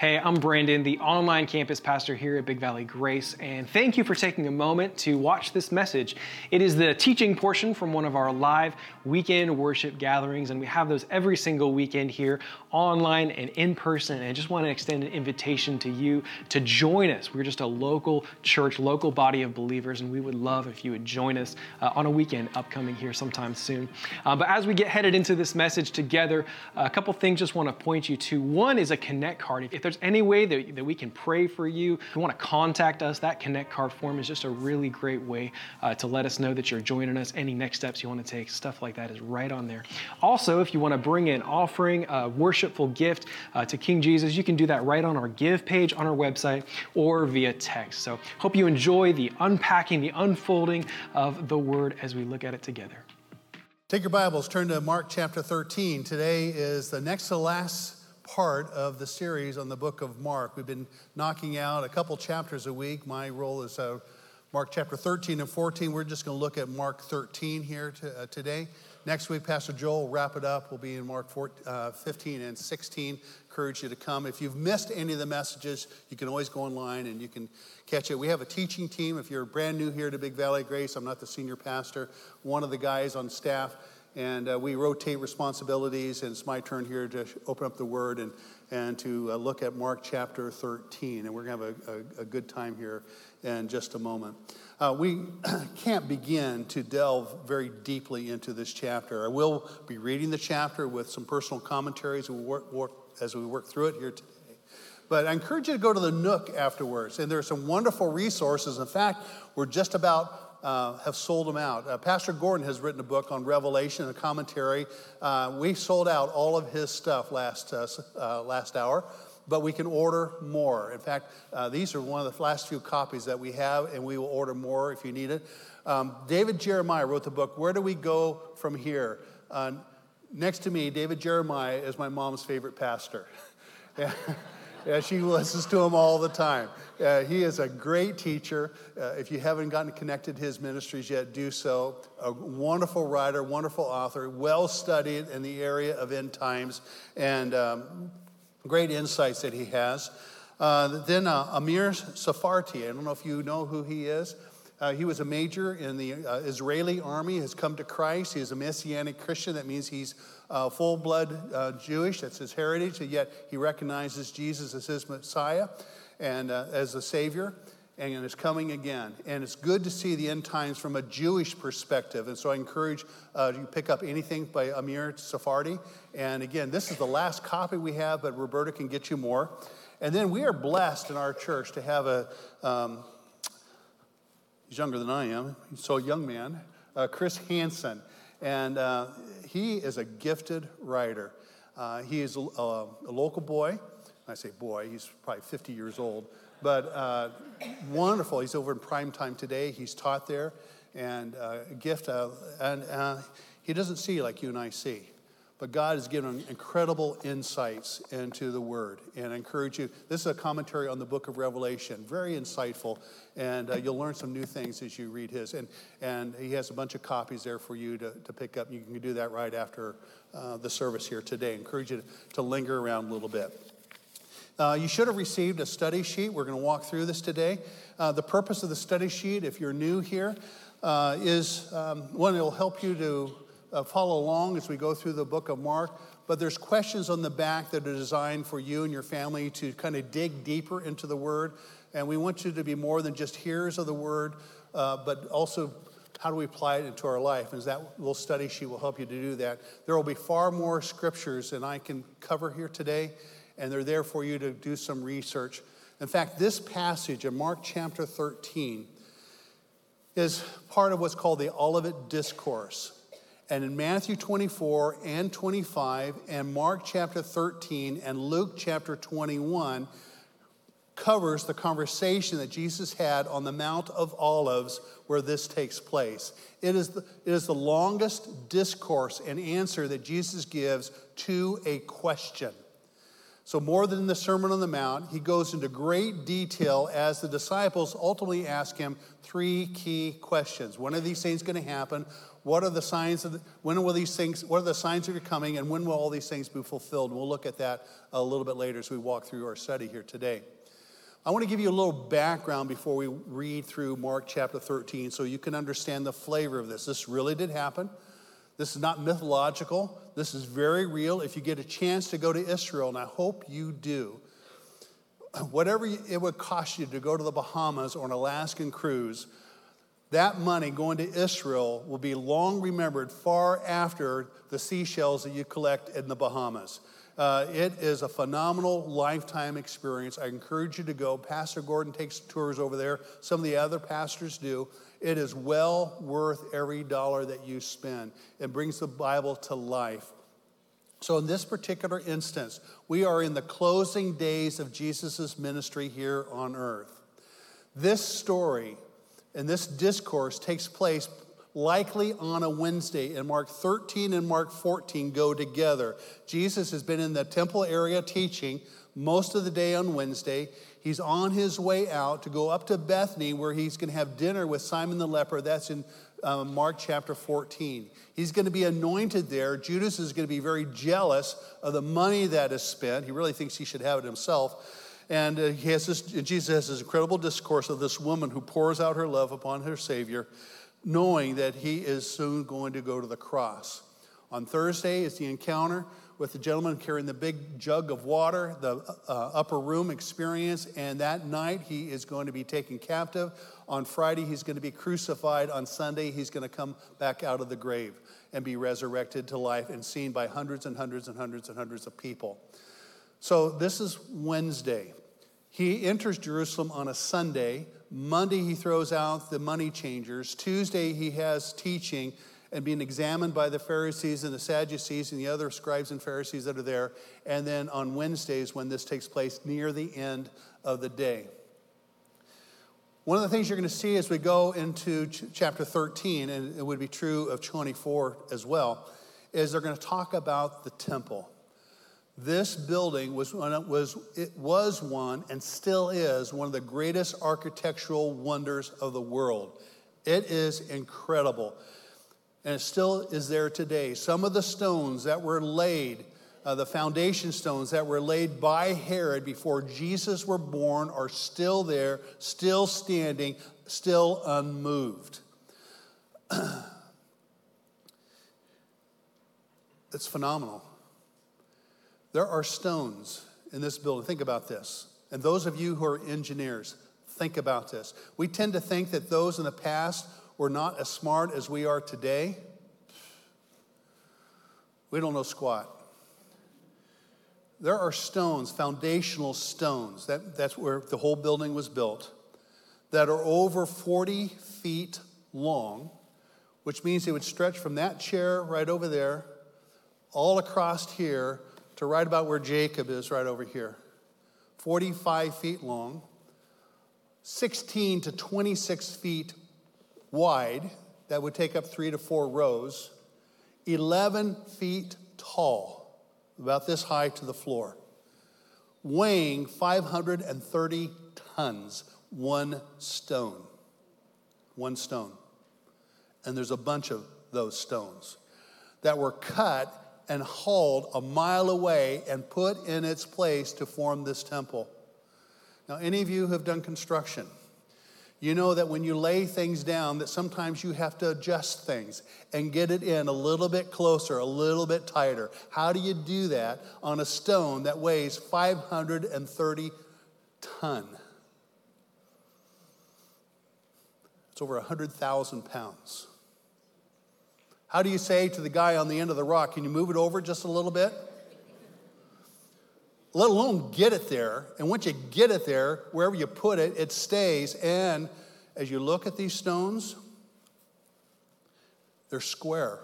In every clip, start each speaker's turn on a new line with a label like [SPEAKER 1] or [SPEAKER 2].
[SPEAKER 1] Hey, I'm Brandon, the online campus pastor here at Big Valley Grace, and thank you for taking a moment to watch this message. It is the teaching portion from one of our live weekend worship gatherings, and we have those every single weekend here online and in person. And I just want to extend an invitation to you to join us. We're just a local church, local body of believers, and we would love if you would join us uh, on a weekend upcoming here sometime soon. Uh, but as we get headed into this message together, a couple things just want to point you to. One is a connect card. If there's any way that, that we can pray for you, if you want to contact us, that connect card form is just a really great way uh, to let us know that you're joining us. Any next steps you want to take, stuff like that is right on there. Also, if you want to bring an offering, a worshipful gift uh, to King Jesus, you can do that right on our give page on our website or via text. So, hope you enjoy the unpacking, the unfolding of the word as we look at it together.
[SPEAKER 2] Take your Bibles, turn to Mark chapter 13. Today is the next to last part of the series on the book of Mark. We've been knocking out a couple chapters a week. My role is uh, Mark chapter 13 and 14. We're just going to look at Mark 13 here to, uh, today. Next week, Pastor Joel will wrap it up. We'll be in Mark 14, uh, 15 and 16. Encourage you to come. If you've missed any of the messages, you can always go online and you can catch it. We have a teaching team. If you're brand new here to Big Valley Grace, I'm not the senior pastor, one of the guys on staff and uh, we rotate responsibilities, and it's my turn here to open up the Word and, and to uh, look at Mark chapter 13. And we're going to have a, a, a, good time here in just a moment. Uh, we can't begin to delve very deeply into this chapter. I will be reading the chapter with some personal commentaries as we work, work, as we work through it here today. But I encourage you to go to the Nook afterwards, and there are some wonderful resources. In fact, we're just about uh, have sold them out. Uh, Pastor Gordon has written a book on Revelation, and a commentary. Uh, we sold out all of his stuff last, uh, uh, last hour, but we can order more. In fact, these are one of the last few copies that we have, and we will order more if you need it. Um, David Jeremiah wrote the book, Where Do We Go From Here? next to me, David Jeremiah is my mom's favorite pastor. Yeah, she listens to him all the time. Uh, he is a great teacher. Uh, if you haven't gotten connected to his ministries yet, do so. A wonderful writer, wonderful author, well studied in the area of end times, and um, great insights that he has. Uh, then uh, Amir Tsarfati, I don't know if you know who he is. Uh, he was a major in the uh, Israeli army, has come to Christ. He is a Messianic Christian. That means he's uh, full blood uh, Jewish. That's his heritage. And yet he recognizes Jesus as his Messiah and uh, as the Savior and is coming again. And it's good to see the end times from a Jewish perspective. And so I encourage uh, you pick up anything by Amir Tsarfati. And again, this is the last copy we have, but Roberta can get you more. And then we are blessed in our church to have a um, He's younger than I am. So a young man. Uh, Chris Hansen. And uh, he is a gifted writer. Uh, he is a, a, a, local boy. I say boy, he's probably 50 years old. But uh, wonderful. He's over in prime time today. He's taught there. And uh, a gift. Uh, and he doesn't see like you and I see. But God has given him incredible insights into the Word. And I encourage you, this is a commentary on the book of Revelation, very insightful. And uh, you'll learn some new things as you read his. And, and he has a bunch of copies there for you to, to pick up. You can do that right after uh, the service here today. I encourage you to, to linger around a little bit. Uh, you should have received a study sheet. We're going to walk through this today. Uh, the purpose of the study sheet, if you're new here, uh, is um, one, it'll help you to uh, follow along as we go through the book of Mark. But there's questions on the back that are designed for you and your family to kind of dig deeper into the Word. And we want you to be more than just hearers of the Word, uh, but also how do we apply it into our life? And that little study sheet will help you to do that. There will be far more scriptures than I can cover here today, and they're there for you to do some research. In fact, this passage in Mark chapter 13 is part of what's called the Olivet Discourse. And in Matthew 24 and 25, and Mark chapter 13, and Luke chapter 21, covers the conversation that Jesus had on the Mount of Olives where this takes place. It is the, it is the longest discourse and answer that Jesus gives to a question. So, more than the Sermon on the Mount, he goes into great detail as the disciples ultimately ask him three key questions. When are these things going to happen? what are the signs of the, when will these things, what are the signs that are coming, and when will all these things be fulfilled? And we'll look at that a little bit later as we walk through our study here today. I want to give you a little background before we read through Mark chapter 13 so you can understand the flavor of this. This really did happen. This is not mythological. This is very real. If you get a chance to go to Israel, and I hope you do, whatever it would cost you to go to the Bahamas or an Alaskan cruise, that money going to Israel will be long remembered far after the seashells that you collect in the Bahamas. Uh, it is a phenomenal lifetime experience. I encourage you to go. Pastor Gordon takes tours over there. Some of the other pastors do. It is well worth every dollar that you spend. It brings the Bible to life. So, in this particular instance, we are in the closing days of Jesus' ministry here on earth. This story and this discourse takes place likely on a Wednesday, and Mark 13 and Mark 14 go together. Jesus has been in the temple area teaching most of the day on Wednesday. He's on his way out to go up to Bethany where he's going to have dinner with Simon the leper. That's in uh, Mark chapter 14. He's going to be anointed there. Judas is going to be very jealous of the money that is spent. He really thinks he should have it himself. And uh, he has this, Jesus has this incredible discourse of this woman who pours out her love upon her Savior knowing that he is soon going to go to the cross. On Thursday is the encounter with the gentleman carrying the big jug of water, the uh, upper room experience, and that night he is going to be taken captive. On Friday, he's going to be crucified. On Sunday, he's going to come back out of the grave and be resurrected to life and seen by hundreds and hundreds and hundreds and hundreds of people. So, this is Wednesday. He enters Jerusalem on a Sunday. Monday, he throws out the money changers. Tuesday, he has teaching and being examined by the Pharisees and the Sadducees and the other scribes and Pharisees that are there. And then on Wednesdays, when this takes place near the end of the day. One of the things you're going to see as we go into ch- chapter 13, and it would be true of 24 as well, is they're going to talk about the temple. This building was, one, was, it was one and still is one of the greatest architectural wonders of the world. It is incredible. And it still is there today. Some of the stones that were laid, uh, the foundation stones that were laid by Herod before Jesus were born, are still there, still standing, still unmoved. it's phenomenal. There are stones in this building. Think about this. And those of you who are engineers, think about this. We tend to think that those in the past were not as smart as we are today. We don't know squat. There are stones, foundational stones, that, that's where the whole building was built, that are over 40 feet long, which means they would stretch from that chair right over there, all across here, to right about where Jacob is, right over here. 45 feet long, 16 to 26 feet wide, that would take up three to four rows, 11 feet tall, about this high to the floor, weighing 530 tons, one stone. One stone. And there's a bunch of those stones that were cut and hauled a mile away and put in its place to form this temple. Now, any of you who have done construction, you know that when you lay things down that sometimes you have to adjust things and get it in a little bit closer, a little bit tighter. How do you do that on a stone that weighs 530 ton? It's over 100,000 pounds. How do you say to the guy on the end of the rock, can you move it over just a little bit? Let alone get it there. And once you get it there, wherever you put it, it stays. And as you look at these stones, they're square.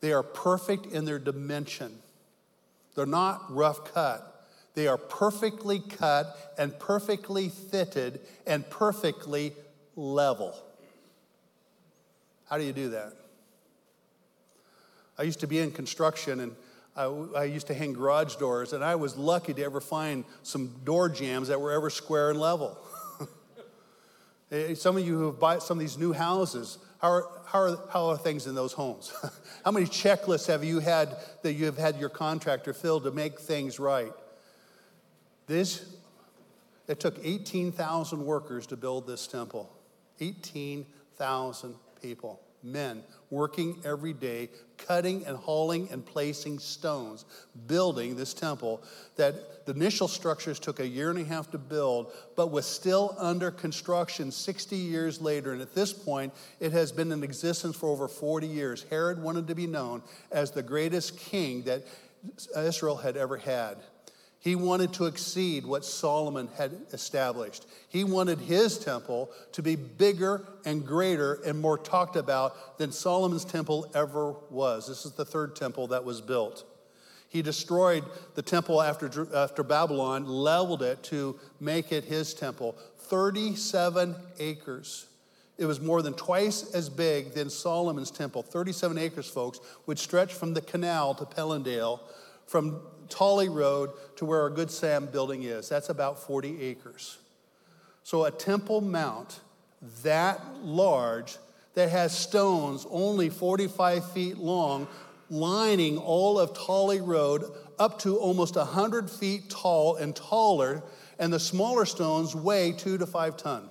[SPEAKER 2] They are perfect in their dimension. They're not rough cut. They are perfectly cut and perfectly fitted and perfectly level. How do you do that? I used to be in construction and I, I, used to hang garage doors, and I was lucky to ever find some door jambs that were ever square and level. Eh, some of you who have bought some of these new houses, How are, how are, how are things in those homes? how many checklists have you had that you have had your contractor fill to make things right? This, it took 18,000 workers to build this temple. 18,000 people men working every day, cutting and hauling and placing stones, building this temple that the initial structures took a year and a half to build, but was still under construction 60 years later. And at this point, it has been in existence for over 40 years. Herod wanted to be known as the greatest king that Israel had ever had. He wanted to exceed what Solomon had established. He wanted his temple to be bigger and greater and more talked about than Solomon's temple ever was. This is the third temple that was built. He destroyed the temple after, after Babylon, leveled it to make it his temple. 37 acres. It was more than twice as big than Solomon's temple. 37 acres, folks, would stretch from the canal to Pelandale, from Tully Road to where our Good Sam building is. That's about 40 acres. So a Temple Mount that large that has stones only 45 feet long lining all of Tully Road up to almost 100 feet tall and taller, and the smaller stones weigh two to five ton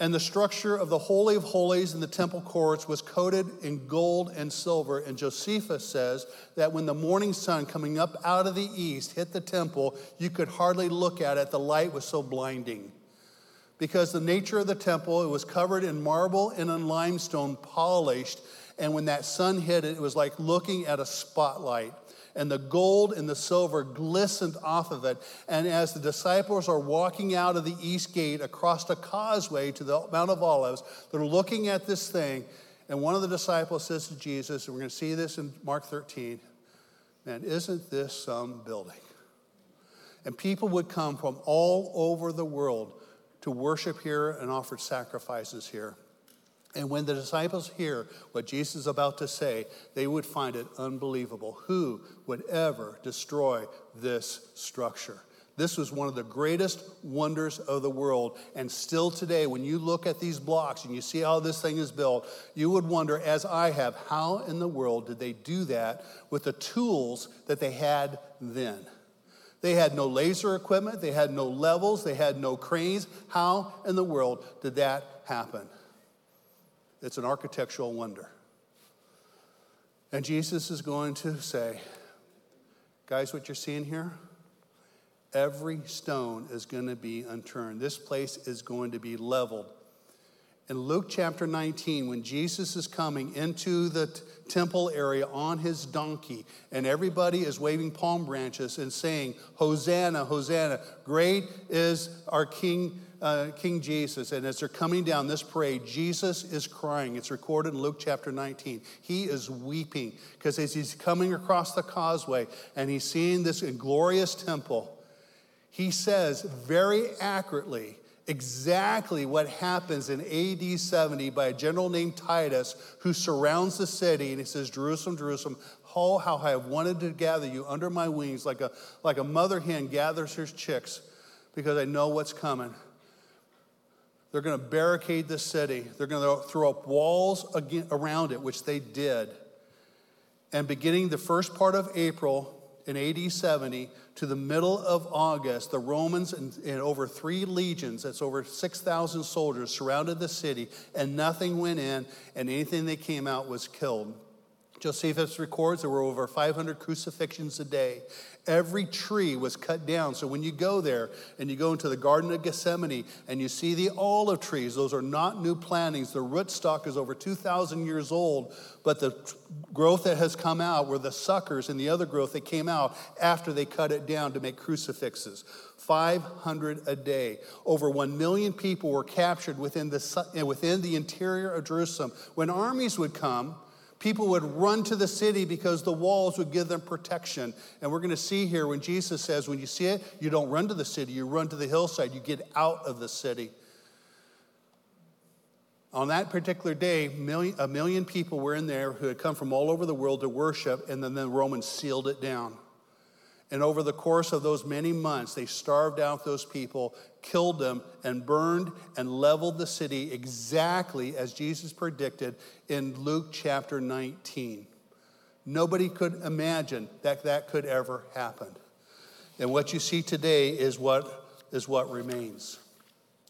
[SPEAKER 2] and the structure of the Holy of Holies in the temple courts was coated in gold and silver. And Josephus says that when the morning sun coming up out of the east hit the temple, you could hardly look at it. The light was so blinding. Because the nature of the temple, it was covered in marble and in limestone, polished. And when that sun hit it, it was like looking at a spotlight and the gold and the silver glistened off of it. And as the disciples are walking out of the east gate across the causeway to the Mount of Olives, they're looking at this thing. And one of the disciples says to Jesus, and we're going to see this in Mark 13, man, isn't this some building? And people would come from all over the world to worship here and offer sacrifices here. And when the disciples hear what Jesus is about to say, they would find it unbelievable. Who would ever destroy this structure? This was one of the greatest wonders of the world. And still today, when you look at these blocks and you see how this thing is built, you would wonder, as I have, how in the world did they do that with the tools that they had then? They had no laser equipment, they had no levels, they had no cranes. How in the world did that happen? It's an architectural wonder. And Jesus is going to say, guys, what you're seeing here? Every stone is going to be unturned. This place is going to be leveled. In Luke chapter 19, when Jesus is coming into the t- temple area on his donkey, and everybody is waving palm branches and saying, Hosanna, Hosanna, great is our King uh, King Jesus, and as they're coming down this parade, Jesus is crying. It's recorded in Luke chapter 19. He is weeping because as he's coming across the causeway and he's seeing this glorious temple, he says very accurately exactly what happens in AD 70 by a general named Titus who surrounds the city and he says, Jerusalem, Jerusalem, oh, how I have wanted to gather you under my wings like a, like a mother hen gathers her chicks because I know what's coming. They're going to barricade the city. They're going to throw up walls around it, which they did. And beginning the first part of April in AD 70 to the middle of August, the Romans and, and over three legions, that's over 6,000 soldiers, surrounded the city, and nothing went in, and anything that came out was killed. Josephus records there were over 500 crucifixions a day. Every tree was cut down. So when you go there and you go into the Garden of Gethsemane and you see the olive trees, those are not new plantings. The rootstock is over 2,000 years old, but the growth that has come out were the suckers and the other growth that came out after they cut it down to make crucifixes. 500 a day. Over 1 million people were captured within the, within the interior of Jerusalem. When armies would come, People would run to the city because the walls would give them protection. And we're going to see here when Jesus says, when you see it, you don't run to the city, you run to the hillside, you get out of the city. On that particular day, a million people were in there who had come from all over the world to worship, and then the Romans sealed it down. And over the course of those many months, they starved out those people, killed them, and burned and leveled the city exactly as Jesus predicted in Luke chapter 19. Nobody could imagine that that could ever happen. And what you see today is what, is what remains.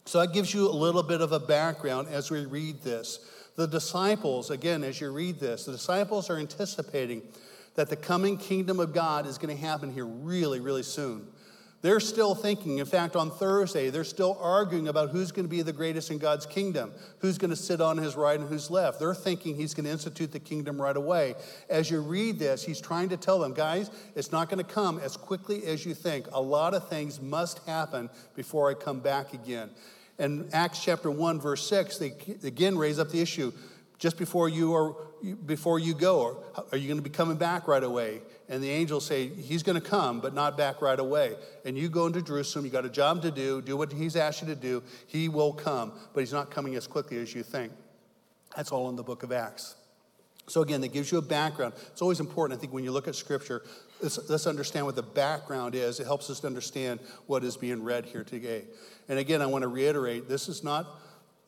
[SPEAKER 2] So that gives you a little bit of a background as we read this. The disciples, again, as you read this, the disciples are anticipating that the coming kingdom of God is going to happen here really, really soon. They're still thinking, in fact, on Thursday, they're still arguing about who's going to be the greatest in God's kingdom, who's going to sit on his right and who's left. They're thinking he's going to institute the kingdom right away. As you read this, he's trying to tell them, guys, it's not going to come as quickly as you think. A lot of things must happen before I come back again. And Acts chapter 1, verse 6, they again raise up the issue just before you are before you go are you going to be coming back right away? And the angels say he's going to come but not back right away. And you go into jerusalem you got a job to do do what he's asked you to do he will come but he's not coming as quickly as you think. That's all in the book of acts. So again that gives you a background. It's always important i think when you look at scripture let's, let's understand what the background is. It helps us to understand what is being read here today. And again i want to reiterate this is not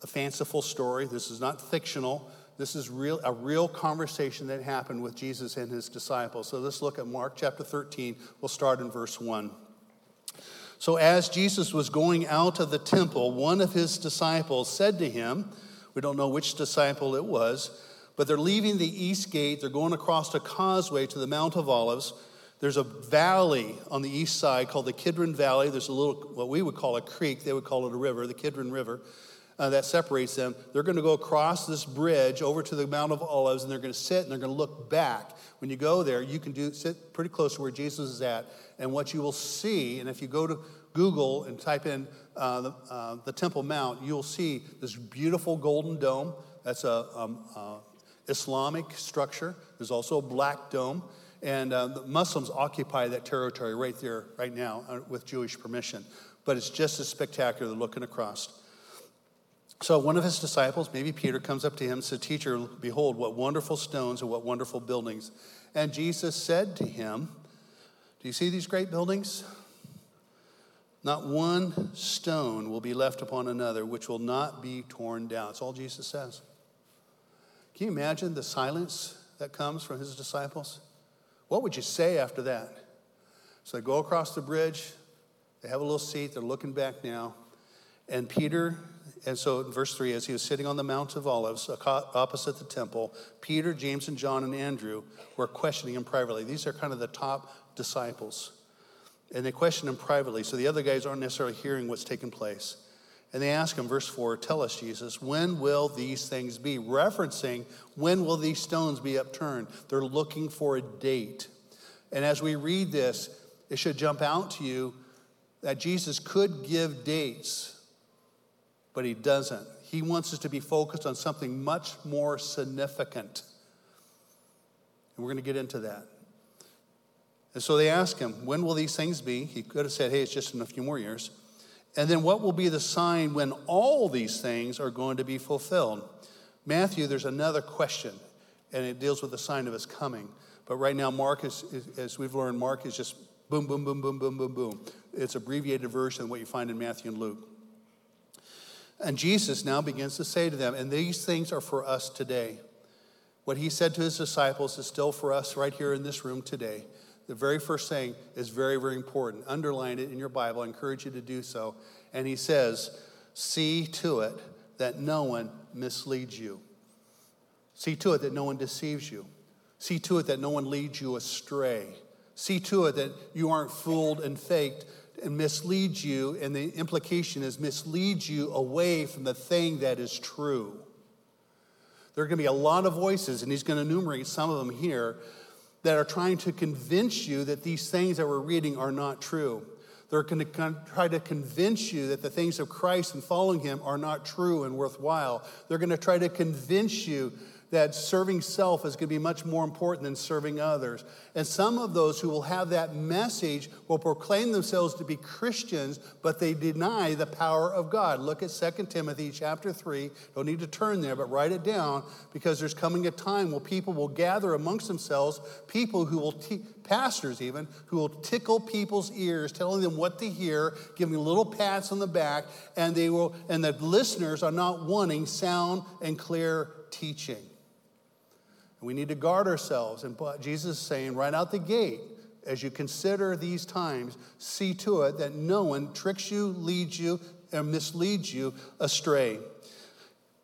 [SPEAKER 2] a fanciful story. This is not fictional this is real, a real conversation that happened with Jesus and his disciples. So let's look at Mark chapter 13. We'll start in verse 1. So, as Jesus was going out of the temple, one of his disciples said to him, We don't know which disciple it was, but they're leaving the east gate. They're going across a causeway to the Mount of Olives. There's a valley on the east side called the Kidron Valley. There's a little, what we would call a creek, they would call it a river, the Kidron River uh, that separates them. They're going to go across this bridge over to the Mount of Olives, and they're going to sit and they're going to look back. When you go there, you can do sit pretty close to where Jesus is at, and what you will see, and if you go to Google and type in uh, the, uh, the, Temple Mount, you'll see this beautiful golden dome. That's a um, uh, Islamic structure. There's also a black dome. And uh, the Muslims occupy that territory right there, right now, uh, with Jewish permission. But it's just as spectacular looking across. So one of his disciples, maybe Peter, comes up to him and said, Teacher, behold, what wonderful stones and what wonderful buildings. And Jesus said to him, Do you see these great buildings? Not one stone will be left upon another which will not be torn down. That's all Jesus says. Can you imagine the silence that comes from his disciples? What would you say after that? So they go across the bridge, they have a little seat, they're looking back now, and Peter and so in verse 3, as he was sitting on the Mount of Olives opposite the temple, Peter, James, and John and Andrew were questioning him privately. These are kind of the top disciples. And they question him privately, so the other guys aren't necessarily hearing what's taking place. And they ask him, verse 4, Tell us, Jesus, when will these things be? Referencing, when will these stones be upturned? They're looking for a date. And as we read this, it should jump out to you that Jesus could give dates but he doesn't. He wants us to be focused on something much more significant. And we're going to get into that. And so they ask him, When will these things be? He could have said, Hey, it's just in a few more years. And then what will be the sign when all these things are going to be fulfilled? Matthew, there's another question, and it deals with the sign of his coming. But right now, Mark is, as we've learned, Mark is just boom, boom, boom, boom, boom, boom, boom. It's abbreviated version of what you find in Matthew and Luke. And Jesus now begins to say to them, and these things are for us today. What he said to his disciples is still for us right here in this room today. The very first thing is very, very important. Underline it in your Bible. I encourage you to do so. And he says, See to it that no one misleads you. See to it that no one deceives you. See to it that no one leads you astray. See to it that you aren't fooled and faked and misleads you, and the implication is misleads you away from the thing that is true. There are going to be a lot of voices, and he's going to enumerate some of them here, that are trying to convince you that these things that we're reading are not true. They're going to try to convince you that the things of Christ and following him are not true and worthwhile. They're going to try to convince you that serving self is going to be much more important than serving others. And some of those who will have that message will proclaim themselves to be Christians, but they deny the power of God. Look at 2 Timothy chapter 3. Don't need to turn there, but write it down because there's coming a time where people will gather amongst themselves, people who will, te- pastors even, who will tickle people's ears, telling them what to hear, giving little pats on the back, and they will, and the listeners are not wanting sound and clear teaching. We need to guard ourselves. And Jesus is saying right out the gate, as you consider these times, see to it that no one tricks you, leads you, or misleads you astray.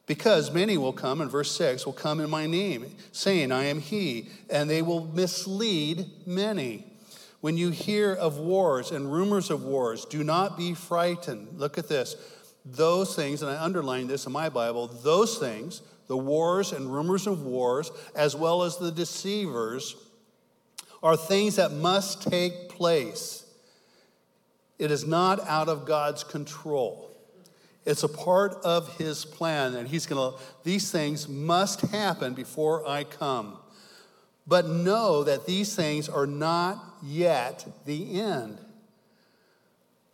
[SPEAKER 2] Because many will come, in verse 6, will come in my name, saying, I am he, and they will mislead many. When you hear of wars and rumors of wars, do not be frightened. Look at this. Those things, and I underlined this in my Bible, those things the wars and rumors of wars, as well as the deceivers, are things that must take place. It is not out of God's control. It's a part of his plan, and he's to, these things must happen before I come. But know that these things are not yet the end.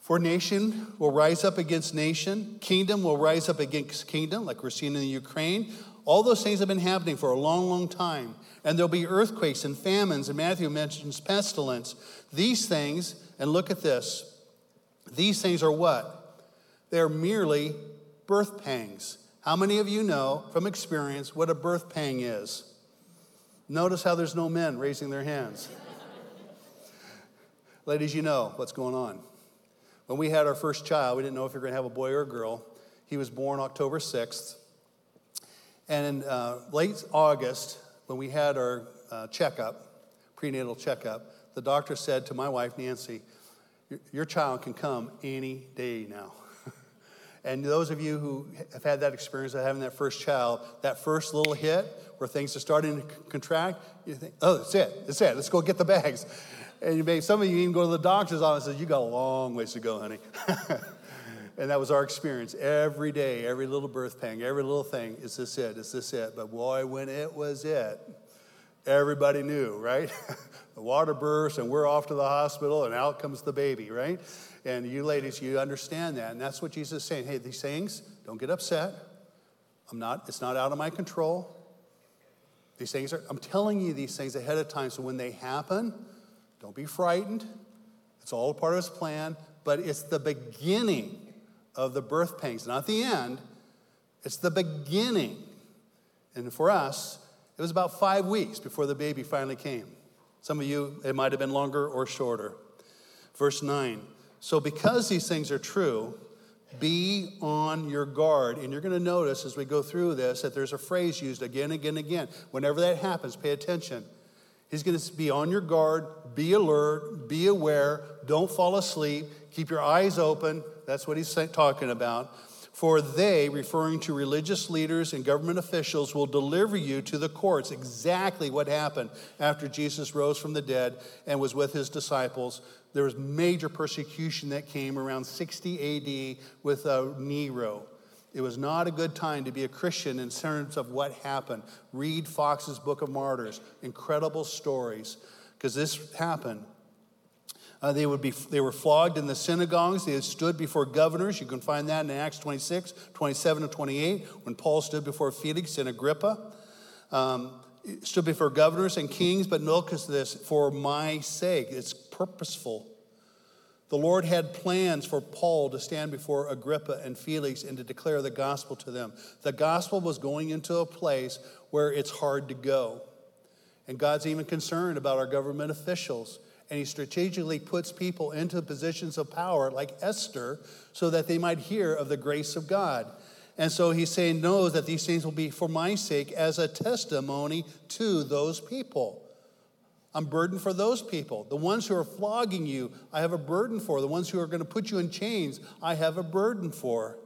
[SPEAKER 2] For nation will rise up against nation, kingdom will rise up against kingdom, like we're seeing in the Ukraine. All those things have been happening for a long, long time. And there'll be earthquakes and famines, and Matthew mentions pestilence. These things, and look at this, these things are what? They're merely birth pangs. How many of you know from experience what a birth pang is? Notice how there's no men raising their hands. Ladies, you know what's going on. When we had our first child, we didn't know if we were going to have a boy or a girl. He was born October 6th. And in uh, late August, when we had our uh, checkup, prenatal checkup, the doctor said to my wife, Nancy, your child can come any day now. and those of you who have had that experience of having that first child, that first little hit where things are starting to contract, you think, oh, that's it, that's it, let's go get the bags. And you may, some of you even go to the doctor's office and say, You got a long ways to go, honey. and that was our experience every day, every little birth pang, every little thing. Is this it? Is this it? But boy, when it was it, everybody knew, right? the water bursts, and we're off to the hospital, and out comes the baby, right? And you ladies, you understand that. And that's what Jesus is saying. Hey, these things, don't get upset. I'm not, it's not out of my control. These things are, I'm telling you these things ahead of time, so when they happen, don't be frightened. It's all part of his plan, but it's the beginning of the birth pangs, not the end. It's the beginning. And for us, it was about five weeks before the baby finally came. Some of you, it might have been longer or shorter. Verse 9. So, because these things are true, be on your guard. And you're going to notice as we go through this that there's a phrase used again, and again, and again. Whenever that happens, pay attention. He's going to be on your guard, be alert, be aware, don't fall asleep, keep your eyes open. That's what he's talking about. For they, referring to religious leaders and government officials, will deliver you to the courts. Exactly what happened after Jesus rose from the dead and was with his disciples. There was major persecution that came around 60 AD with uh, Nero. It was not a good time to be a Christian in terms of what happened. Read Foxe's Book of Martyrs, incredible stories, because this happened. Uh, they, would be, they were flogged in the synagogues. They had stood before governors. You can find that in Acts 26, 27, and 28, when Paul stood before Felix and Agrippa. Um, stood before governors and kings, but at this for my sake. It's purposeful. The Lord had plans for Paul to stand before Agrippa and Felix and to declare the gospel to them. The gospel was going into a place where it's hard to go. And God's even concerned about our government officials. And he strategically puts people into positions of power, like Esther, so that they might hear of the grace of God. And so he's saying, knows that these things will be for my sake as a testimony to those people. I'm burdened for those people. The ones who are flogging you, I have a burden for. The ones who are going to put you in chains, I have a burden for.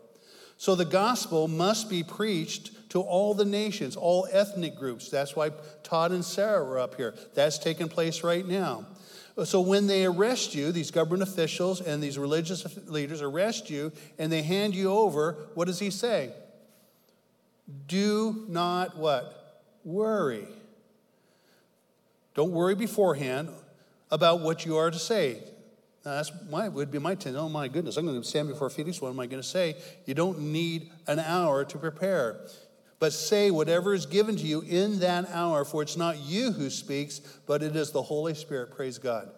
[SPEAKER 2] So the gospel must be preached to all the nations, all ethnic groups. That's why Todd and Sarah were up here. That's taking place right now. So when they arrest you, these government officials and these religious leaders arrest you and they hand you over, what does he say? Do not what? worry. Don't worry beforehand about what you are to say. Now, that's my would be my tendency. Oh my goodness, I'm going to stand before Felix. What am I going to say? You don't need an hour to prepare. But say whatever is given to you in that hour, for it's not you who speaks, but it is the Holy Spirit. Praise God.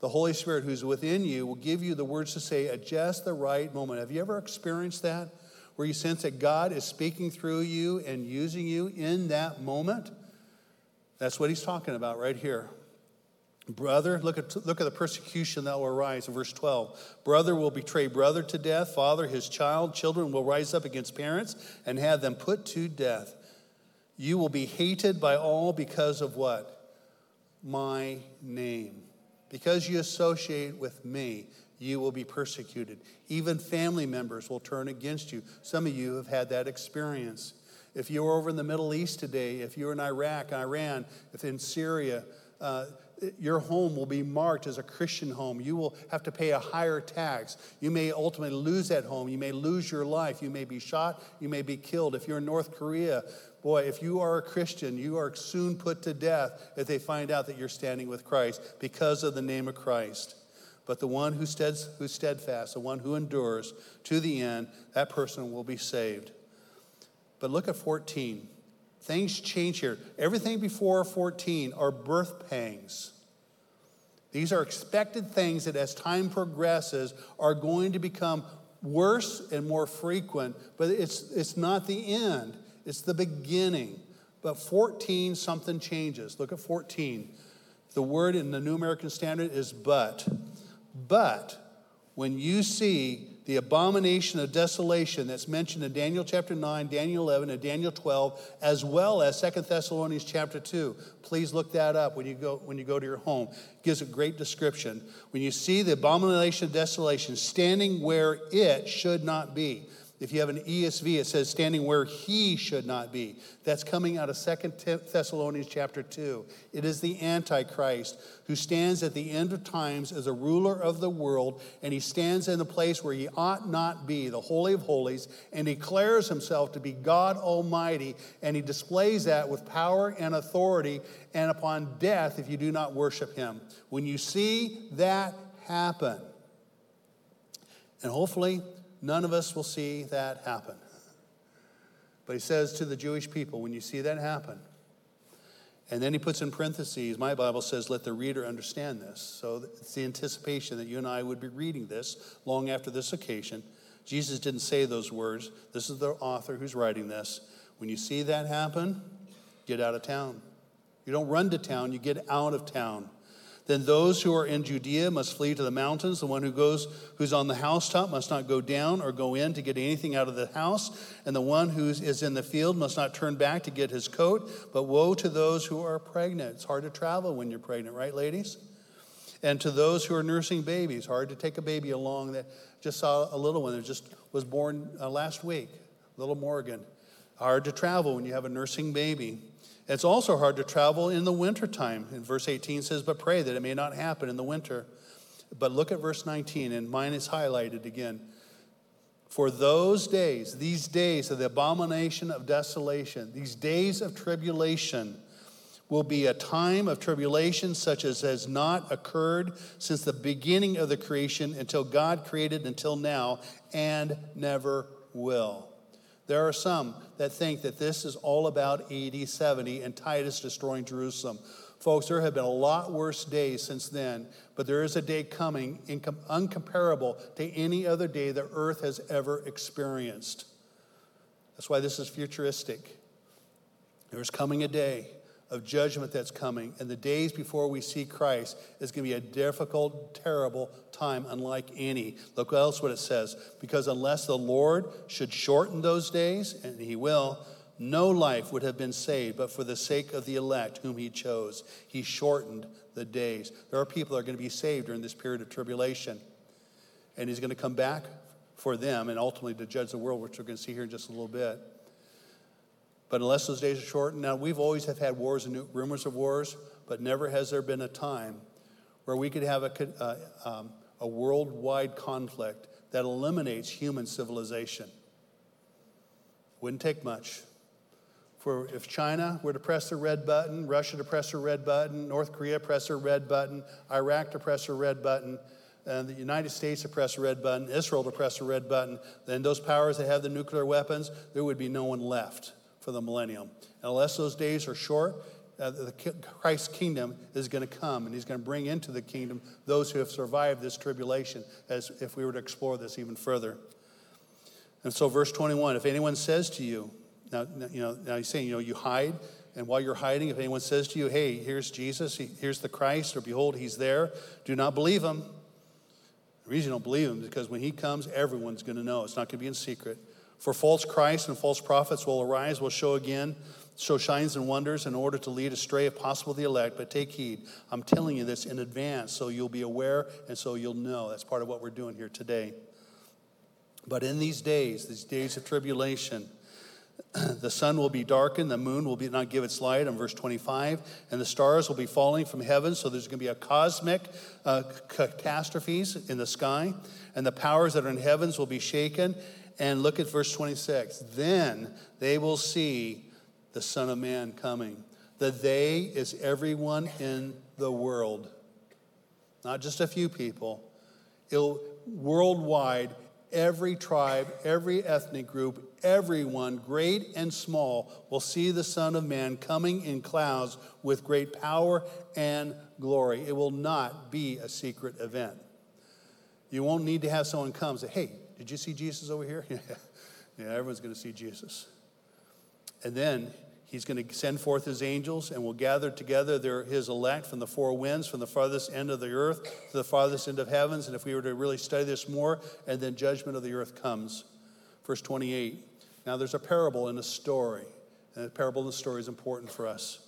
[SPEAKER 2] The Holy Spirit who's within you will give you the words to say at just the right moment. Have you ever experienced that? Where you sense that God is speaking through you and using you in that moment? That's what he's talking about right here. Brother, look at, look at the persecution that will arise in verse 12. Brother will betray brother to death, father his child, children will rise up against parents and have them put to death. You will be hated by all because of what? My name. Because you associate with me, you will be persecuted. Even family members will turn against you. Some of you have had that experience. If you're over in the Middle East today, if you're in Iraq, Iran, if in Syria, uh, your home will be marked as a Christian home. You will have to pay a higher tax. You may ultimately lose that home. You may lose your life. You may be shot. You may be killed. If you're in North Korea, boy, if you are a Christian, you are soon put to death if they find out that you're standing with Christ because of the name of Christ. But the one who's steadfast, the one who endures to the end, that person will be saved. But look at 14. Things change here. Everything before 14 are birth pangs. These are expected things that as time progresses are going to become worse and more frequent, but it's, it's not the end, it's the beginning. But 14, something changes. Look at 14. The word in the New American Standard is but. But when you see the abomination of desolation that's mentioned in Daniel chapter 9, Daniel 11, and Daniel 12, as well as Second Thessalonians chapter 2. Please look that up when you go, when you go to your home. It gives a great description. When you see the abomination of desolation standing where it should not be, if you have an ESV, it says standing where he should not be. That's coming out of Second Thessalonians chapter 2. It is the Antichrist who stands at the end of times as a ruler of the world, and he stands in the place where he ought not be, the Holy of Holies, and declares himself to be God Almighty, and he displays that with power and authority and upon death if you do not worship him. When you see that happen, and hopefully None of us will see that happen. But he says to the Jewish people, when you see that happen, and then he puts in parentheses, my Bible says, let the reader understand this. So it's the anticipation that you and I would be reading this long after this occasion. Jesus didn't say those words. This is the author who's writing this. When you see that happen, get out of town. You don't run to town, you get out of town. Then those who are in Judea must flee to the mountains. The one who goes, who's on the housetop, must not go down or go in to get anything out of the house. And the one who is in the field must not turn back to get his coat. But woe to those who are pregnant. It's hard to travel when you're pregnant, right, ladies? And to those who are nursing babies, hard to take a baby along that just saw a little one that just was born uh, last week, little Morgan. Hard to travel when you have a nursing baby. It's also hard to travel in the wintertime. In verse 18 says, But pray that it may not happen in the winter. But look at verse 19, and mine is highlighted again. For those days, these days of the abomination of desolation, these days of tribulation, will be a time of tribulation such as has not occurred since the beginning of the creation until God created until now and never will. There are some that think that this is all about AD 70 and Titus destroying Jerusalem. Folks, there have been a lot worse days since then, but there is a day coming uncomparable to any other day the earth has ever experienced. That's why this is futuristic. There's coming a day of judgment that's coming, and the days before we see Christ is going to be a difficult, terrible time, unlike any. Look else what it says. Because unless the Lord should shorten those days, and he will, no life would have been saved, but for the sake of the elect whom he chose. He shortened the days. There are people that are going to be saved during this period of tribulation. And he's going to come back for them and ultimately to judge the world, which we're going to see here in just a little bit. But unless those days are shortened, now we've always have had wars and rumors of wars, but never has there been a time where we could have a, uh, um, a worldwide conflict that eliminates human civilization. Wouldn't take much for if China were to press the red button, Russia to press the red button, North Korea press the red button, Iraq to press the red button, and the United States to press the red button, Israel to press the red button, then those powers that have the nuclear weapons, there would be no one left for the millennium. Unless those days are short, uh, the Christ's kingdom is going to come, and He's going to bring into the kingdom those who have survived this tribulation. As if we were to explore this even further, and so, verse 21: If anyone says to you, now, you know, now he's saying, you know, you hide, and while you're hiding, if anyone says to you, "Hey, here's Jesus, here's the Christ," or "Behold, he's there," do not believe him. The reason you don't believe him is because when he comes, everyone's going to know. It's not going to be in secret. For false Christs and false prophets will arise, will show again show signs and wonders in order to lead astray, if possible, the elect. But take heed. I'm telling you this in advance so you'll be aware and so you'll know. That's part of what we're doing here today. But in these days, these days of tribulation, the sun will be darkened, the moon will be, not give its light, in verse 25, and the stars will be falling from heaven. So there's going to be a cosmic uh, catastrophes in the sky, and the powers that are in heavens will be shaken. And look at verse 26. Then they will see the Son of Man coming. The they is everyone in the world, not just a few people. It'll, worldwide, every tribe, every ethnic group, everyone, great and small, will see the Son of Man coming in clouds with great power and glory. It will not be a secret event. You won't need to have someone come and say, Hey, did you see Jesus over here? yeah, everyone's going to see Jesus. And then He's going to send forth his angels and will gather together their, his elect from the four winds, from the farthest end of the earth to the farthest end of heavens. And if we were to really study this more, and then judgment of the earth comes. Verse 28. Now there's a parable in a story, and the parable in the story is important for us.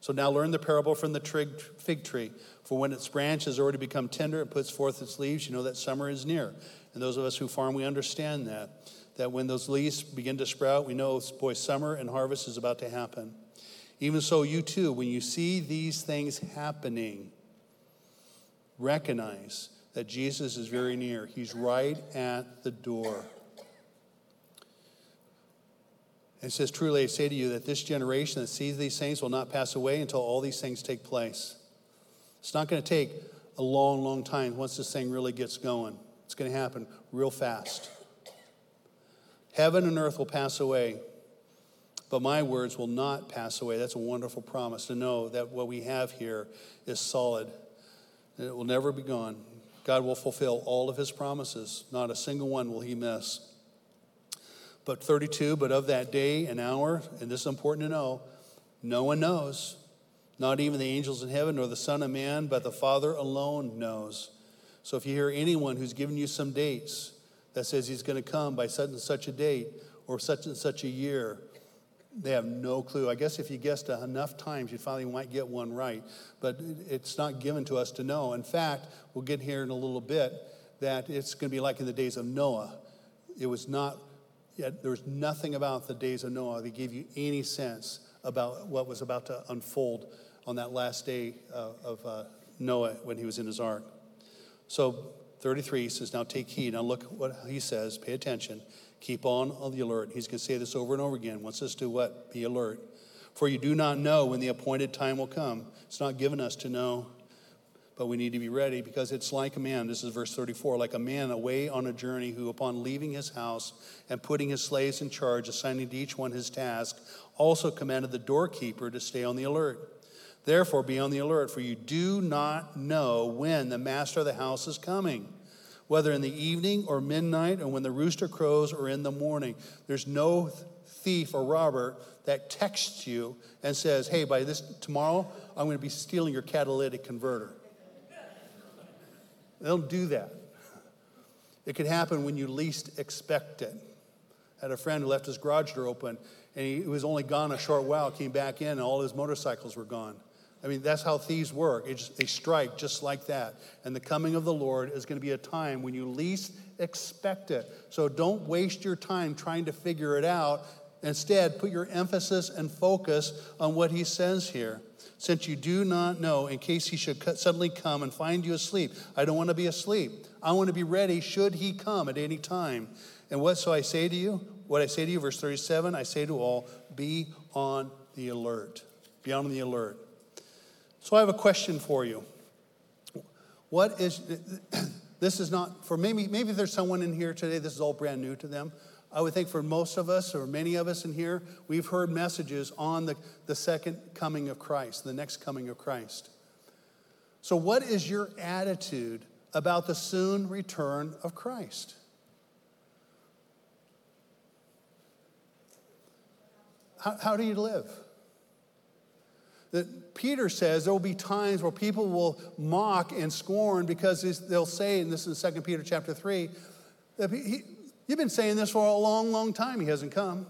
[SPEAKER 2] So now learn the parable from the trig, fig tree. For when its branch has already become tender and puts forth its leaves, you know that summer is near. And those of us who farm, we understand that that when those leaves begin to sprout, we know, boy, summer and harvest is about to happen. Even so, you too, when you see these things happening, recognize that Jesus is very near. He's right at the door. It says, Truly I say to you that this generation that sees these things will not pass away until all these things take place. It's not going to take a long, long time once this thing really gets going. It's going to happen real fast. Heaven and earth will pass away, but my words will not pass away. That's a wonderful promise to know that what we have here is solid and it will never be gone. God will fulfill all of his promises, not a single one will he miss. But 32, but of that day and hour, and this is important to know, no one knows, not even the angels in heaven nor the Son of Man, but the Father alone knows. So if you hear anyone who's given you some dates, that says he's going to come by such and such a date or such and such a year. They have no clue. I guess if you guessed enough times, you finally might get one right. But it's not given to us to know. In fact, we'll get here in a little bit that it's going to be like in the days of Noah. It was not, yet there was nothing about the days of Noah that gave you any sense about what was about to unfold on that last day uh, of uh, Noah when he was in his ark. So 33 says, Now take heed. Now look what he says. Pay attention. Keep on on the alert. He's going to say this over and over again. Wants us to what? Be alert. For you do not know when the appointed time will come. It's not given us to know, but we need to be ready because it's like a man. This is verse 34 like a man away on a journey who, upon leaving his house and putting his slaves in charge, assigning to each one his task, also commanded the doorkeeper to stay on the alert. Therefore, be on the alert, for you do not know when the master of the house is coming, whether in the evening or midnight, or when the rooster crows or in the morning. There's no thief or robber that texts you and says, Hey, by this tomorrow, I'm going to be stealing your catalytic converter. They don't do that. It could happen when you least expect it. I had a friend who left his garage door open and he was only gone a short while, came back in, and all his motorcycles were gone. I mean, that's how thieves work. Just, they strike just like that. And the coming of the Lord is going to be a time when you least expect it. So don't waste your time trying to figure it out. Instead, put your emphasis and focus on what he says here. Since you do not know, in case he should suddenly come and find you asleep, I don't want to be asleep. I want to be ready should he come at any time. And what so I say to you? what I say to you, verse 37, I say to all, be on the alert. Be on the alert. So I have a question for you. What is, this is not, for maybe, maybe there's someone in here today, this is all brand new to them. I would think for most of us, or many of us in here, we've heard messages on the, the second coming of Christ, the next coming of Christ. So, what is your attitude about the soon return of Christ? How, how do you live? That Peter says there will be times where people will mock and scorn because they'll say, and this is 2 Peter chapter 3, that he, you've been saying this for a long, long time. He hasn't come.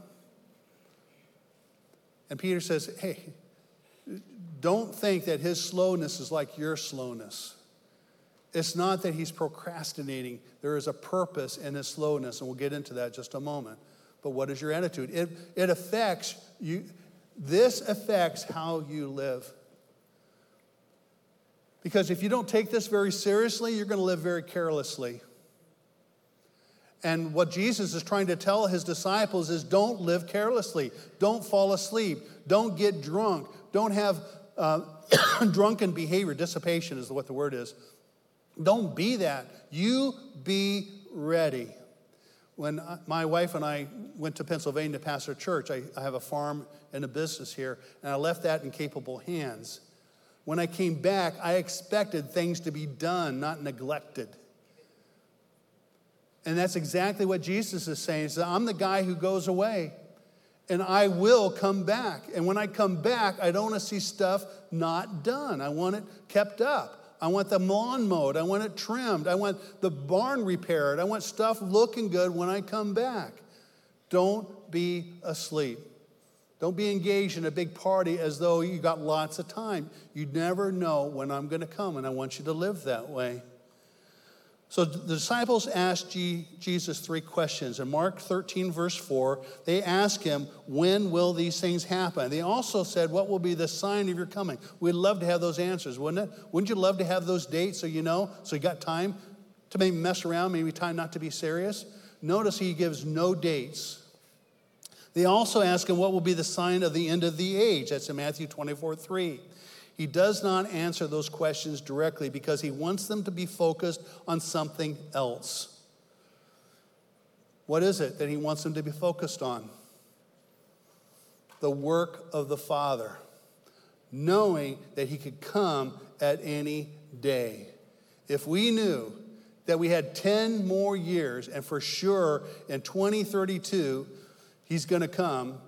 [SPEAKER 2] And Peter says, hey, don't think that his slowness is like your slowness. It's not that he's procrastinating. There is a purpose in his slowness, and we'll get into that just a moment. But what is your attitude? It, it affects you. This affects how you live. Because if you don't take this very seriously, you're going to live very carelessly. And what Jesus is trying to tell his disciples is don't live carelessly. Don't fall asleep. Don't get drunk. Don't have uh, drunken behavior. Dissipation is what the word is. Don't be that. You be ready. When my wife and I went to Pennsylvania to pastor church, I, I have a farm and a business here, and I left that in capable hands. When I came back, I expected things to be done, not neglected. And that's exactly what Jesus is saying. He says, I'm the guy who goes away and I will come back. And when I come back, I don't want to see stuff not done. I want it kept up. I want the lawn mowed. I want it trimmed. I want the barn repaired. I want stuff looking good when I come back. Don't be asleep. Don't be engaged in a big party as though you got lots of time. You never know when I'm going to come, and I want you to live that way. So the disciples asked Jesus three questions. In Mark 13, verse 4, they ask him, When will these things happen? They also said, What will be the sign of your coming? We'd love to have those answers, wouldn't it? Wouldn't you love to have those dates so you know, so you got time to maybe mess around, maybe time not to be serious? Notice he gives no dates. They also ask him, What will be the sign of the end of the age? That's in Matthew 24, 3. He does not answer those questions directly because he wants them to be focused on something else. What is it that he wants them to be focused on? The work of the Father, knowing that he could come at any day. If we knew that we had 10 more years, and for sure in 2032, he's going to come,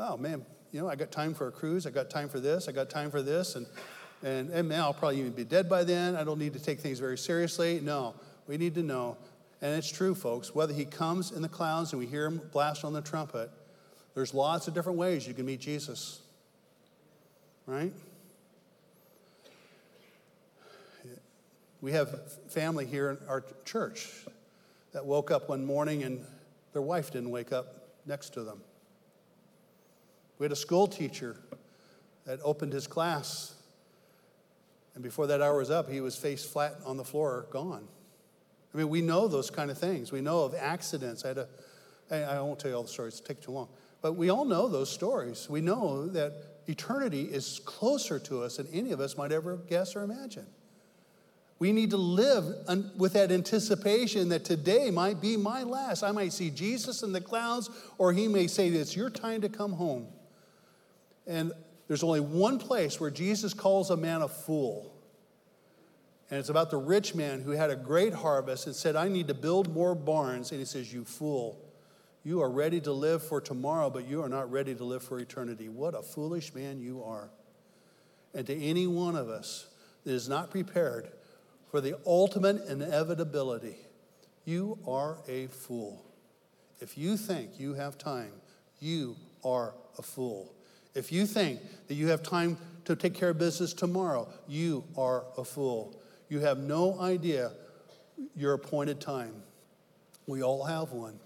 [SPEAKER 2] oh man, you know, I got time for a cruise, I got time for this, I got time for this, and, and, and man, I'll probably even be dead by then. I don't need to take things very seriously. No, we need to know, and it's true, folks, whether he comes in the clouds and we hear him blast on the trumpet, there's lots of different ways you can meet Jesus, right? We have family here in our church that woke up one morning and their wife didn't wake up next to them. We had a school teacher that opened his class, and before that hour was up, he was face flat on the floor, gone. I mean, we know those kind of things. We know of accidents. I had a, I won't tell you all the stories, it'll take too long. But we all know those stories. We know that eternity is closer to us than any of us might ever guess or imagine. We need to live with that anticipation that today might be my last. I might see Jesus in the clouds, or he may say, It's your time to come home. And there's only one place where Jesus calls a man a fool. And it's about the rich man who had a great harvest and said, I need to build more barns. And he says, You fool. You are ready to live for tomorrow, but you are not ready to live for eternity. What a foolish man you are. And to any one of us that is not prepared for the ultimate inevitability, you are a fool. If you think you have time, you are a fool. If you think that you have time to take care of business tomorrow, you are a fool. You have no idea your appointed time. We all have one.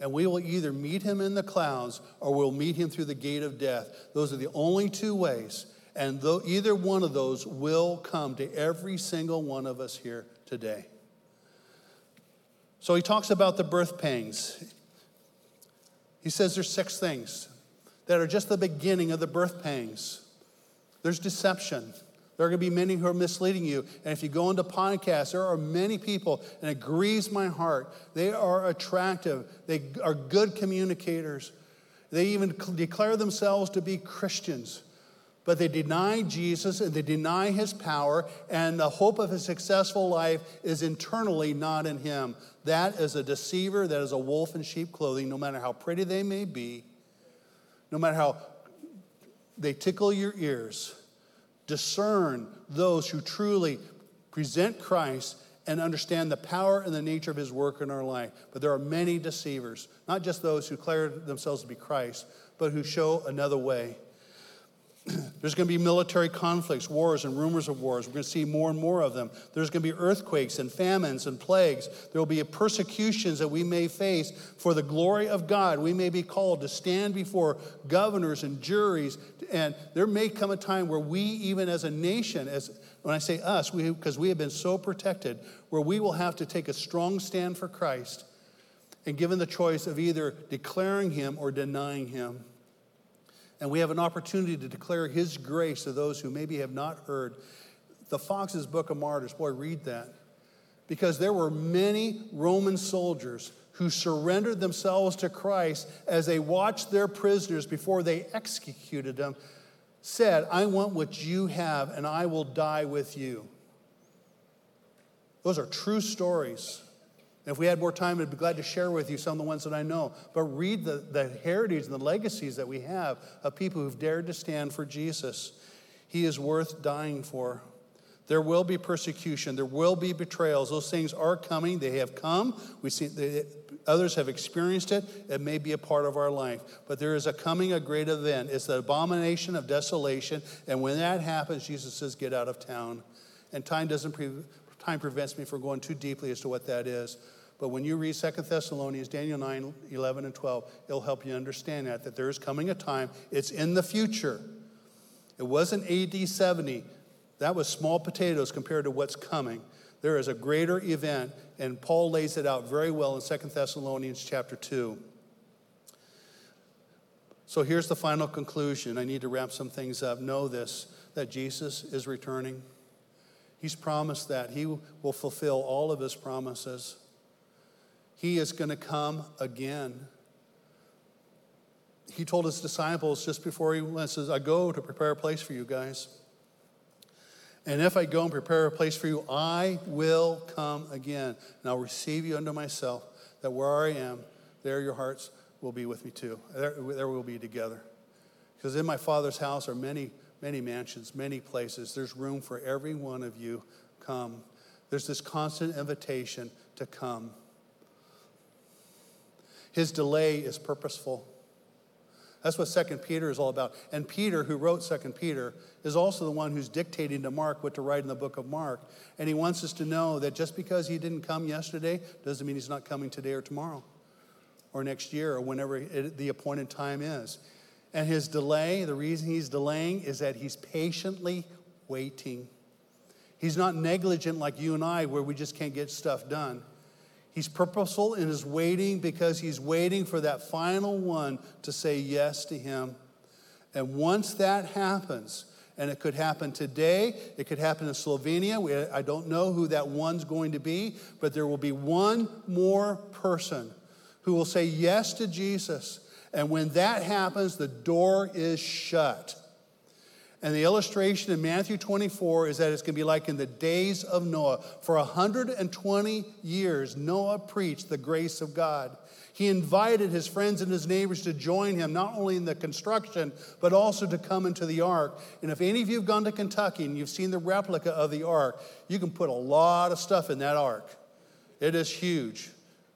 [SPEAKER 2] And we will either meet him in the clouds or we'll meet him through the gate of death. Those are the only two ways. And though either one of those will come to every single one of us here today. So he talks about the birth pangs. He says there's six things that are just the beginning of the birth pangs. There's deception. There are going to be many who are misleading you. And if you go into podcasts, there are many people, and it grieves my heart. They are attractive, they are good communicators. They even declare themselves to be Christians. But they deny Jesus and they deny his power, and the hope of a successful life is internally not in him. That is a deceiver, that is a wolf in sheep clothing, no matter how pretty they may be, no matter how they tickle your ears. Discern those who truly present Christ and understand the power and the nature of his work in our life. But there are many deceivers, not just those who declare themselves to be Christ, but who show another way. There's going to be military conflicts, wars, and rumors of wars. We're going to see more and more of them. There's going to be earthquakes and famines and plagues. There will be persecutions that we may face for the glory of God. We may be called to stand before governors and juries. And there may come a time where we, even as a nation, as when I say us, because we, we have been so protected, where we will have to take a strong stand for Christ and given the choice of either declaring him or denying him. And we have an opportunity to declare His grace to those who maybe have not heard. The Foxe's Book of Martyrs, boy, read that. Because there were many Roman soldiers who surrendered themselves to Christ as they watched their prisoners before they executed them, said, I want what you have and I will die with you. Those are true stories. And if we had more time, I'd be glad to share with you some of the ones that I know. But read the, the heritage and the legacies that we have of people who've dared to stand for Jesus. He is worth dying for. There will be persecution. There will be betrayals. Those things are coming. They have come. We see others have experienced it. It may be a part of our life. But there is a coming, a great event. It's the abomination of desolation. And when that happens, Jesus says, "Get out of town." And time doesn't pre- time prevents me from going too deeply as to what that is. But when you read Second Thessalonians, Daniel 9, 11, and 12, it'll help you understand that, that there is coming a time, it's in the future. It wasn't AD 70. That was small potatoes compared to what's coming. There is a greater event, and Paul lays it out very well in Second Thessalonians chapter 2. So here's the final conclusion. I need to wrap some things up. Know this that Jesus is returning. He's promised that. He will fulfill all of his promises. He is going to come again. He told his disciples just before he went, says, I go to prepare a place for you guys. And if I go and prepare a place for you, I will come again. And I'll receive you unto myself, that where I am, there your hearts will be with me too. There, there we'll be together. Because in my Father's house are many, many mansions, many places. There's room for every one of you. Come. There's this constant invitation to come. His delay is purposeful. That's what Second Peter is all about. And Peter, who wrote Second Peter, is also the one who's dictating to Mark what to write in the book of Mark. And he wants us to know that just because he didn't come yesterday doesn't mean he's not coming today or tomorrow or next year or whenever it, the appointed time is. And his delay, the reason he's delaying is that he's patiently waiting. He's not negligent like you and I, where we just can't get stuff done. He's purposeful in his waiting because he's waiting for that final one to say yes to him. And once that happens, and it could happen today, it could happen in Slovenia. We, I don't know who that one's going to be, but there will be one more person who will say yes to Jesus. And when that happens, the door is shut. And the illustration in Matthew 24 is that it's going to be like in the days of Noah. For 120 years, Noah preached the grace of God. He invited his friends and his neighbors to join him, not only in the construction, but also to come into the ark. And if any of you have gone to Kentucky and you've seen the replica of the ark, you can put a lot of stuff in that ark. It is huge.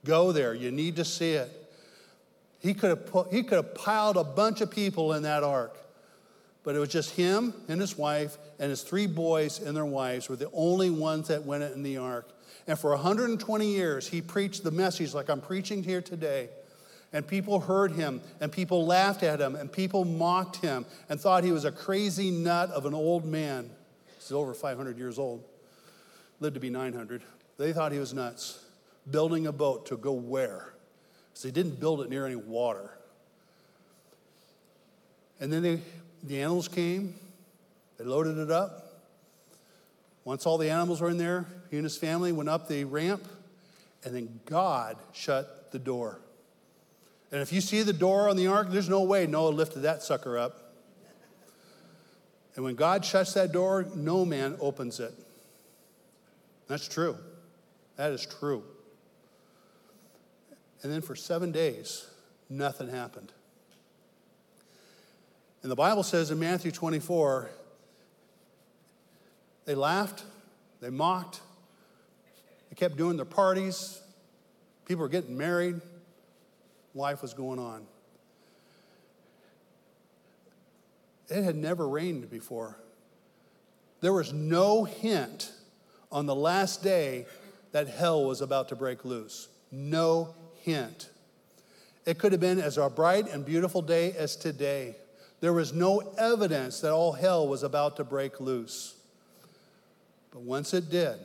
[SPEAKER 2] Go there, you need to see it. He could have, put, he could have piled a bunch of people in that ark. But it was just him and his wife and his three boys and their wives were the only ones that went in the ark. And for 120 years, he preached the message like I'm preaching here today. And people heard him, and people laughed at him, and people mocked him and thought he was a crazy nut of an old man. He's over 500 years old, lived to be 900. They thought he was nuts, building a boat to go where? Because he didn't build it near any water. And then they, the animals came, they loaded it up. Once all the animals were in there, he and his family went up the ramp, and then God shut the door. And if you see the door on the ark, there's no way Noah lifted that sucker up. And when God shuts that door, no man opens it. That's true. That is true. And then for seven days, nothing happened. And the Bible says in Matthew 24, they laughed, they mocked, they kept doing their parties, people were getting married, life was going on. It had never rained before. There was no hint on the last day that hell was about to break loose. No hint. It could have been as bright and beautiful day as today. There was no evidence that all hell was about to break loose. But once it did,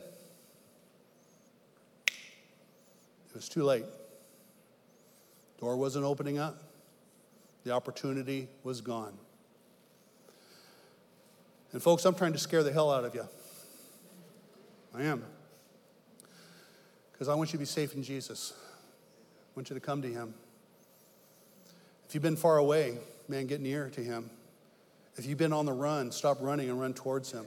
[SPEAKER 2] it was too late. Door wasn't opening up. The opportunity was gone. And folks, I'm trying to scare the hell out of you. I am. Because I want you to be safe in Jesus. I want you to come to Him. If you've been far away, man, get near to Him. If you've been on the run, stop running and run towards Him.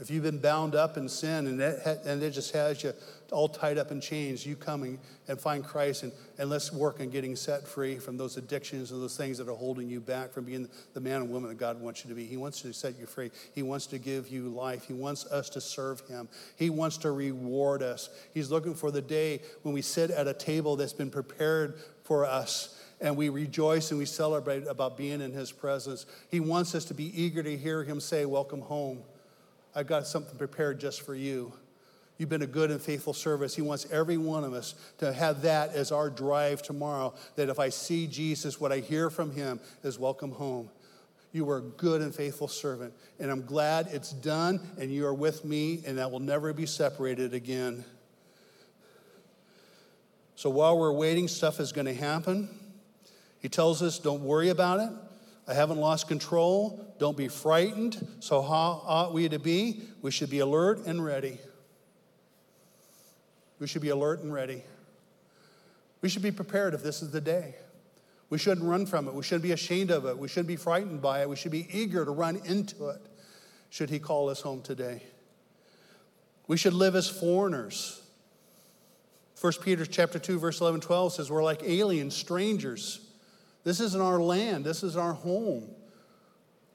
[SPEAKER 2] If you've been bound up in sin and it, and it just has you all tied up in chains, you come and, and find Christ and, and let's work on getting set free from those addictions and those things that are holding you back from being the man and woman that God wants you to be. He wants to set you free. He wants to give you life. He wants us to serve Him. He wants to reward us. He's looking for the day when we sit at a table that's been prepared for us and we rejoice and we celebrate about being in his presence. He wants us to be eager to hear him say, Welcome home. I've got something prepared just for you. You've been a good and faithful service. He wants every one of us to have that as our drive tomorrow. That if I see Jesus, what I hear from him is welcome home. You were a good and faithful servant. And I'm glad it's done and you are with me and that will never be separated again. So while we're waiting, stuff is going to happen. He tells us, don't worry about it. I haven't lost control. Don't be frightened. So, how ought we to be? We should be alert and ready. We should be alert and ready. We should be prepared if this is the day. We shouldn't run from it. We shouldn't be ashamed of it. We shouldn't be frightened by it. We should be eager to run into it should he call us home today. We should live as foreigners. 1 Peter chapter 2 verse 11 12 says we're like aliens, strangers. This isn't our land. This is our home.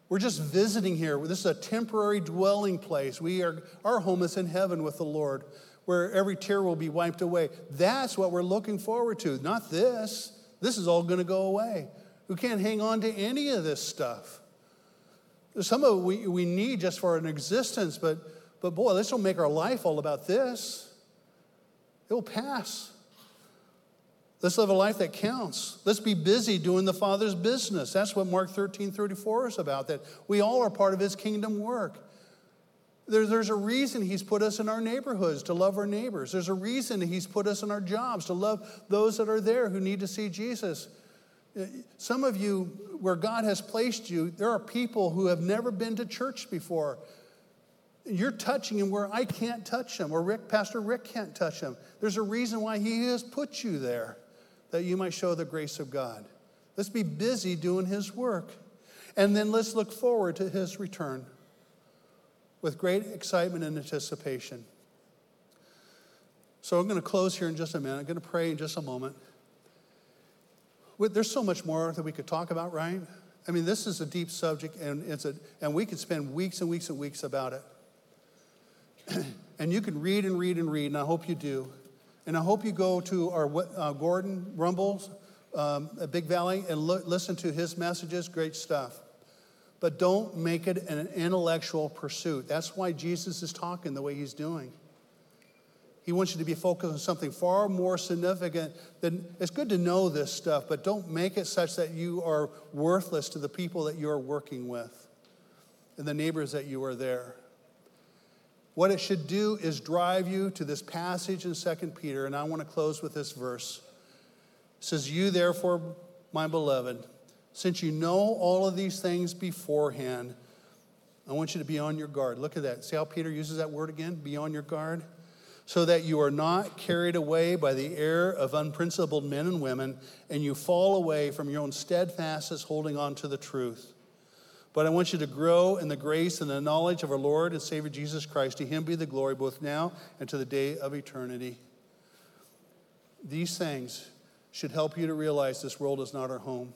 [SPEAKER 2] We're just visiting here. This is a temporary dwelling place. We are, our home is in heaven with the Lord, where every tear will be wiped away. That's what we're looking forward to, not this. This is all going to go away. We can't hang on to any of this stuff. Some of it we, we need just for an existence, but, but boy, let's don't make our life all about this. It will pass. Let's live a life that counts. Let's be busy doing the Father's business. That's what Mark 13 34 is about, that we all are part of His kingdom work. There, there's a reason He's put us in our neighborhoods to love our neighbors. There's a reason He's put us in our jobs to love those that are there who need to see Jesus. Some of you, where God has placed you, there are people who have never been to church before. You're touching him where I can't touch him, or Rick, Pastor Rick can't touch him. There's a reason why he has put you there that you might show the grace of God. Let's be busy doing His work. And then let's look forward to His return with great excitement and anticipation. So I'm going to close here in just a minute. I'm going to pray in just a moment. There's so much more that we could talk about, right? I mean, this is a deep subject, and, it's a, and we could spend weeks and weeks and weeks about it. and you can read and read and read, and I hope you do. And I hope you go to our uh, Gordon Rumbles um, at Big Valley and lo- listen to his messages. Great stuff. But don't make it an intellectual pursuit. That's why Jesus is talking the way he's doing. He wants you to be focused on something far more significant than it's good to know this stuff, but don't make it such that you are worthless to the people that you're working with and the neighbors that you are there. What it should do is drive you to this passage in 2 Peter, and I want to close with this verse. It says, You therefore, my beloved, Since you know all of these things beforehand, I want you to be on your guard. Look at that. See how Peter uses that word again? Be on your guard. So that you are not carried away by the error of unprincipled men and women, and you fall away from your own steadfastness, holding on to the truth. But I want you to grow in the grace and the knowledge of our Lord and Savior Jesus Christ. To him be the glory both now and to the day of eternity. These things should help you to realize this world is not our home.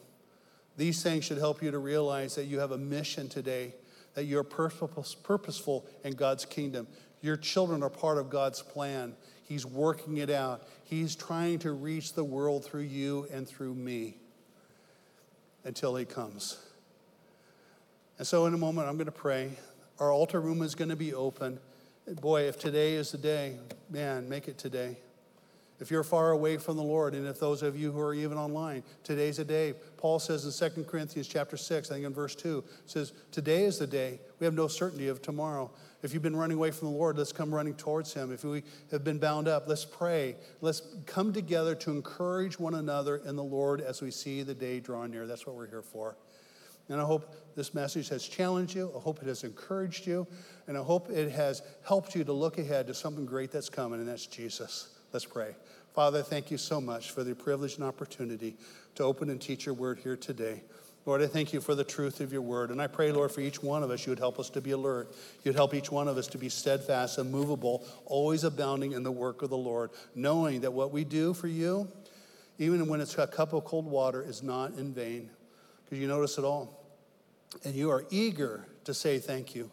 [SPEAKER 2] These things should help you to realize that you have a mission today, that you're purposeful in God's kingdom. Your children are part of God's plan. He's working it out. He's trying to reach the world through you and through me until He comes. And so, in a moment, I'm going to pray. Our altar room is going to be open. Boy, if today is the day, man, make it today. If you're far away from the Lord, and if those of you who are even online, today's a day. Paul says in 2 Corinthians chapter 6, I think in verse 2, says, Today is the day. We have no certainty of tomorrow. If you've been running away from the Lord, let's come running towards Him. If we have been bound up, let's pray. Let's come together to encourage one another in the Lord as we see the day draw near. That's what we're here for. And I hope this message has challenged you. I hope it has encouraged you. And I hope it has helped you to look ahead to something great that's coming, and that's Jesus. Let's pray. Father, thank you so much for the privilege and opportunity to open and teach your word here today. Lord, I thank you for the truth of your word. And I pray, Lord, for each one of us, you would help us to be alert. You'd help each one of us to be steadfast, immovable, always abounding in the work of the Lord, knowing that what we do for you, even when it's a cup of cold water, is not in vain. Because you notice it all. And you are eager to say thank you,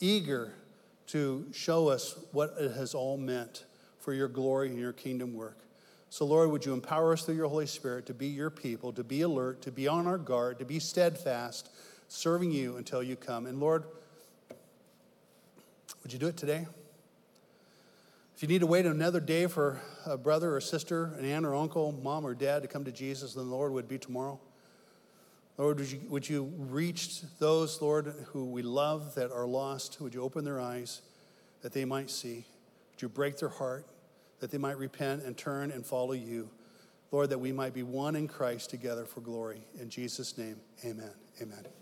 [SPEAKER 2] eager to show us what it has all meant for your glory and your kingdom work. So, Lord, would you empower us through your Holy Spirit to be your people, to be alert, to be on our guard, to be steadfast, serving you until you come. And, Lord, would you do it today? If you need to wait another day for a brother or sister, an aunt or uncle, mom or dad to come to Jesus, then the Lord would be tomorrow. Lord, would you, would you reach those, Lord, who we love that are lost? Would you open their eyes that they might see? Would you break their heart that they might repent and turn and follow you? Lord, that we might be one in Christ together for glory. In Jesus' name, amen. Amen.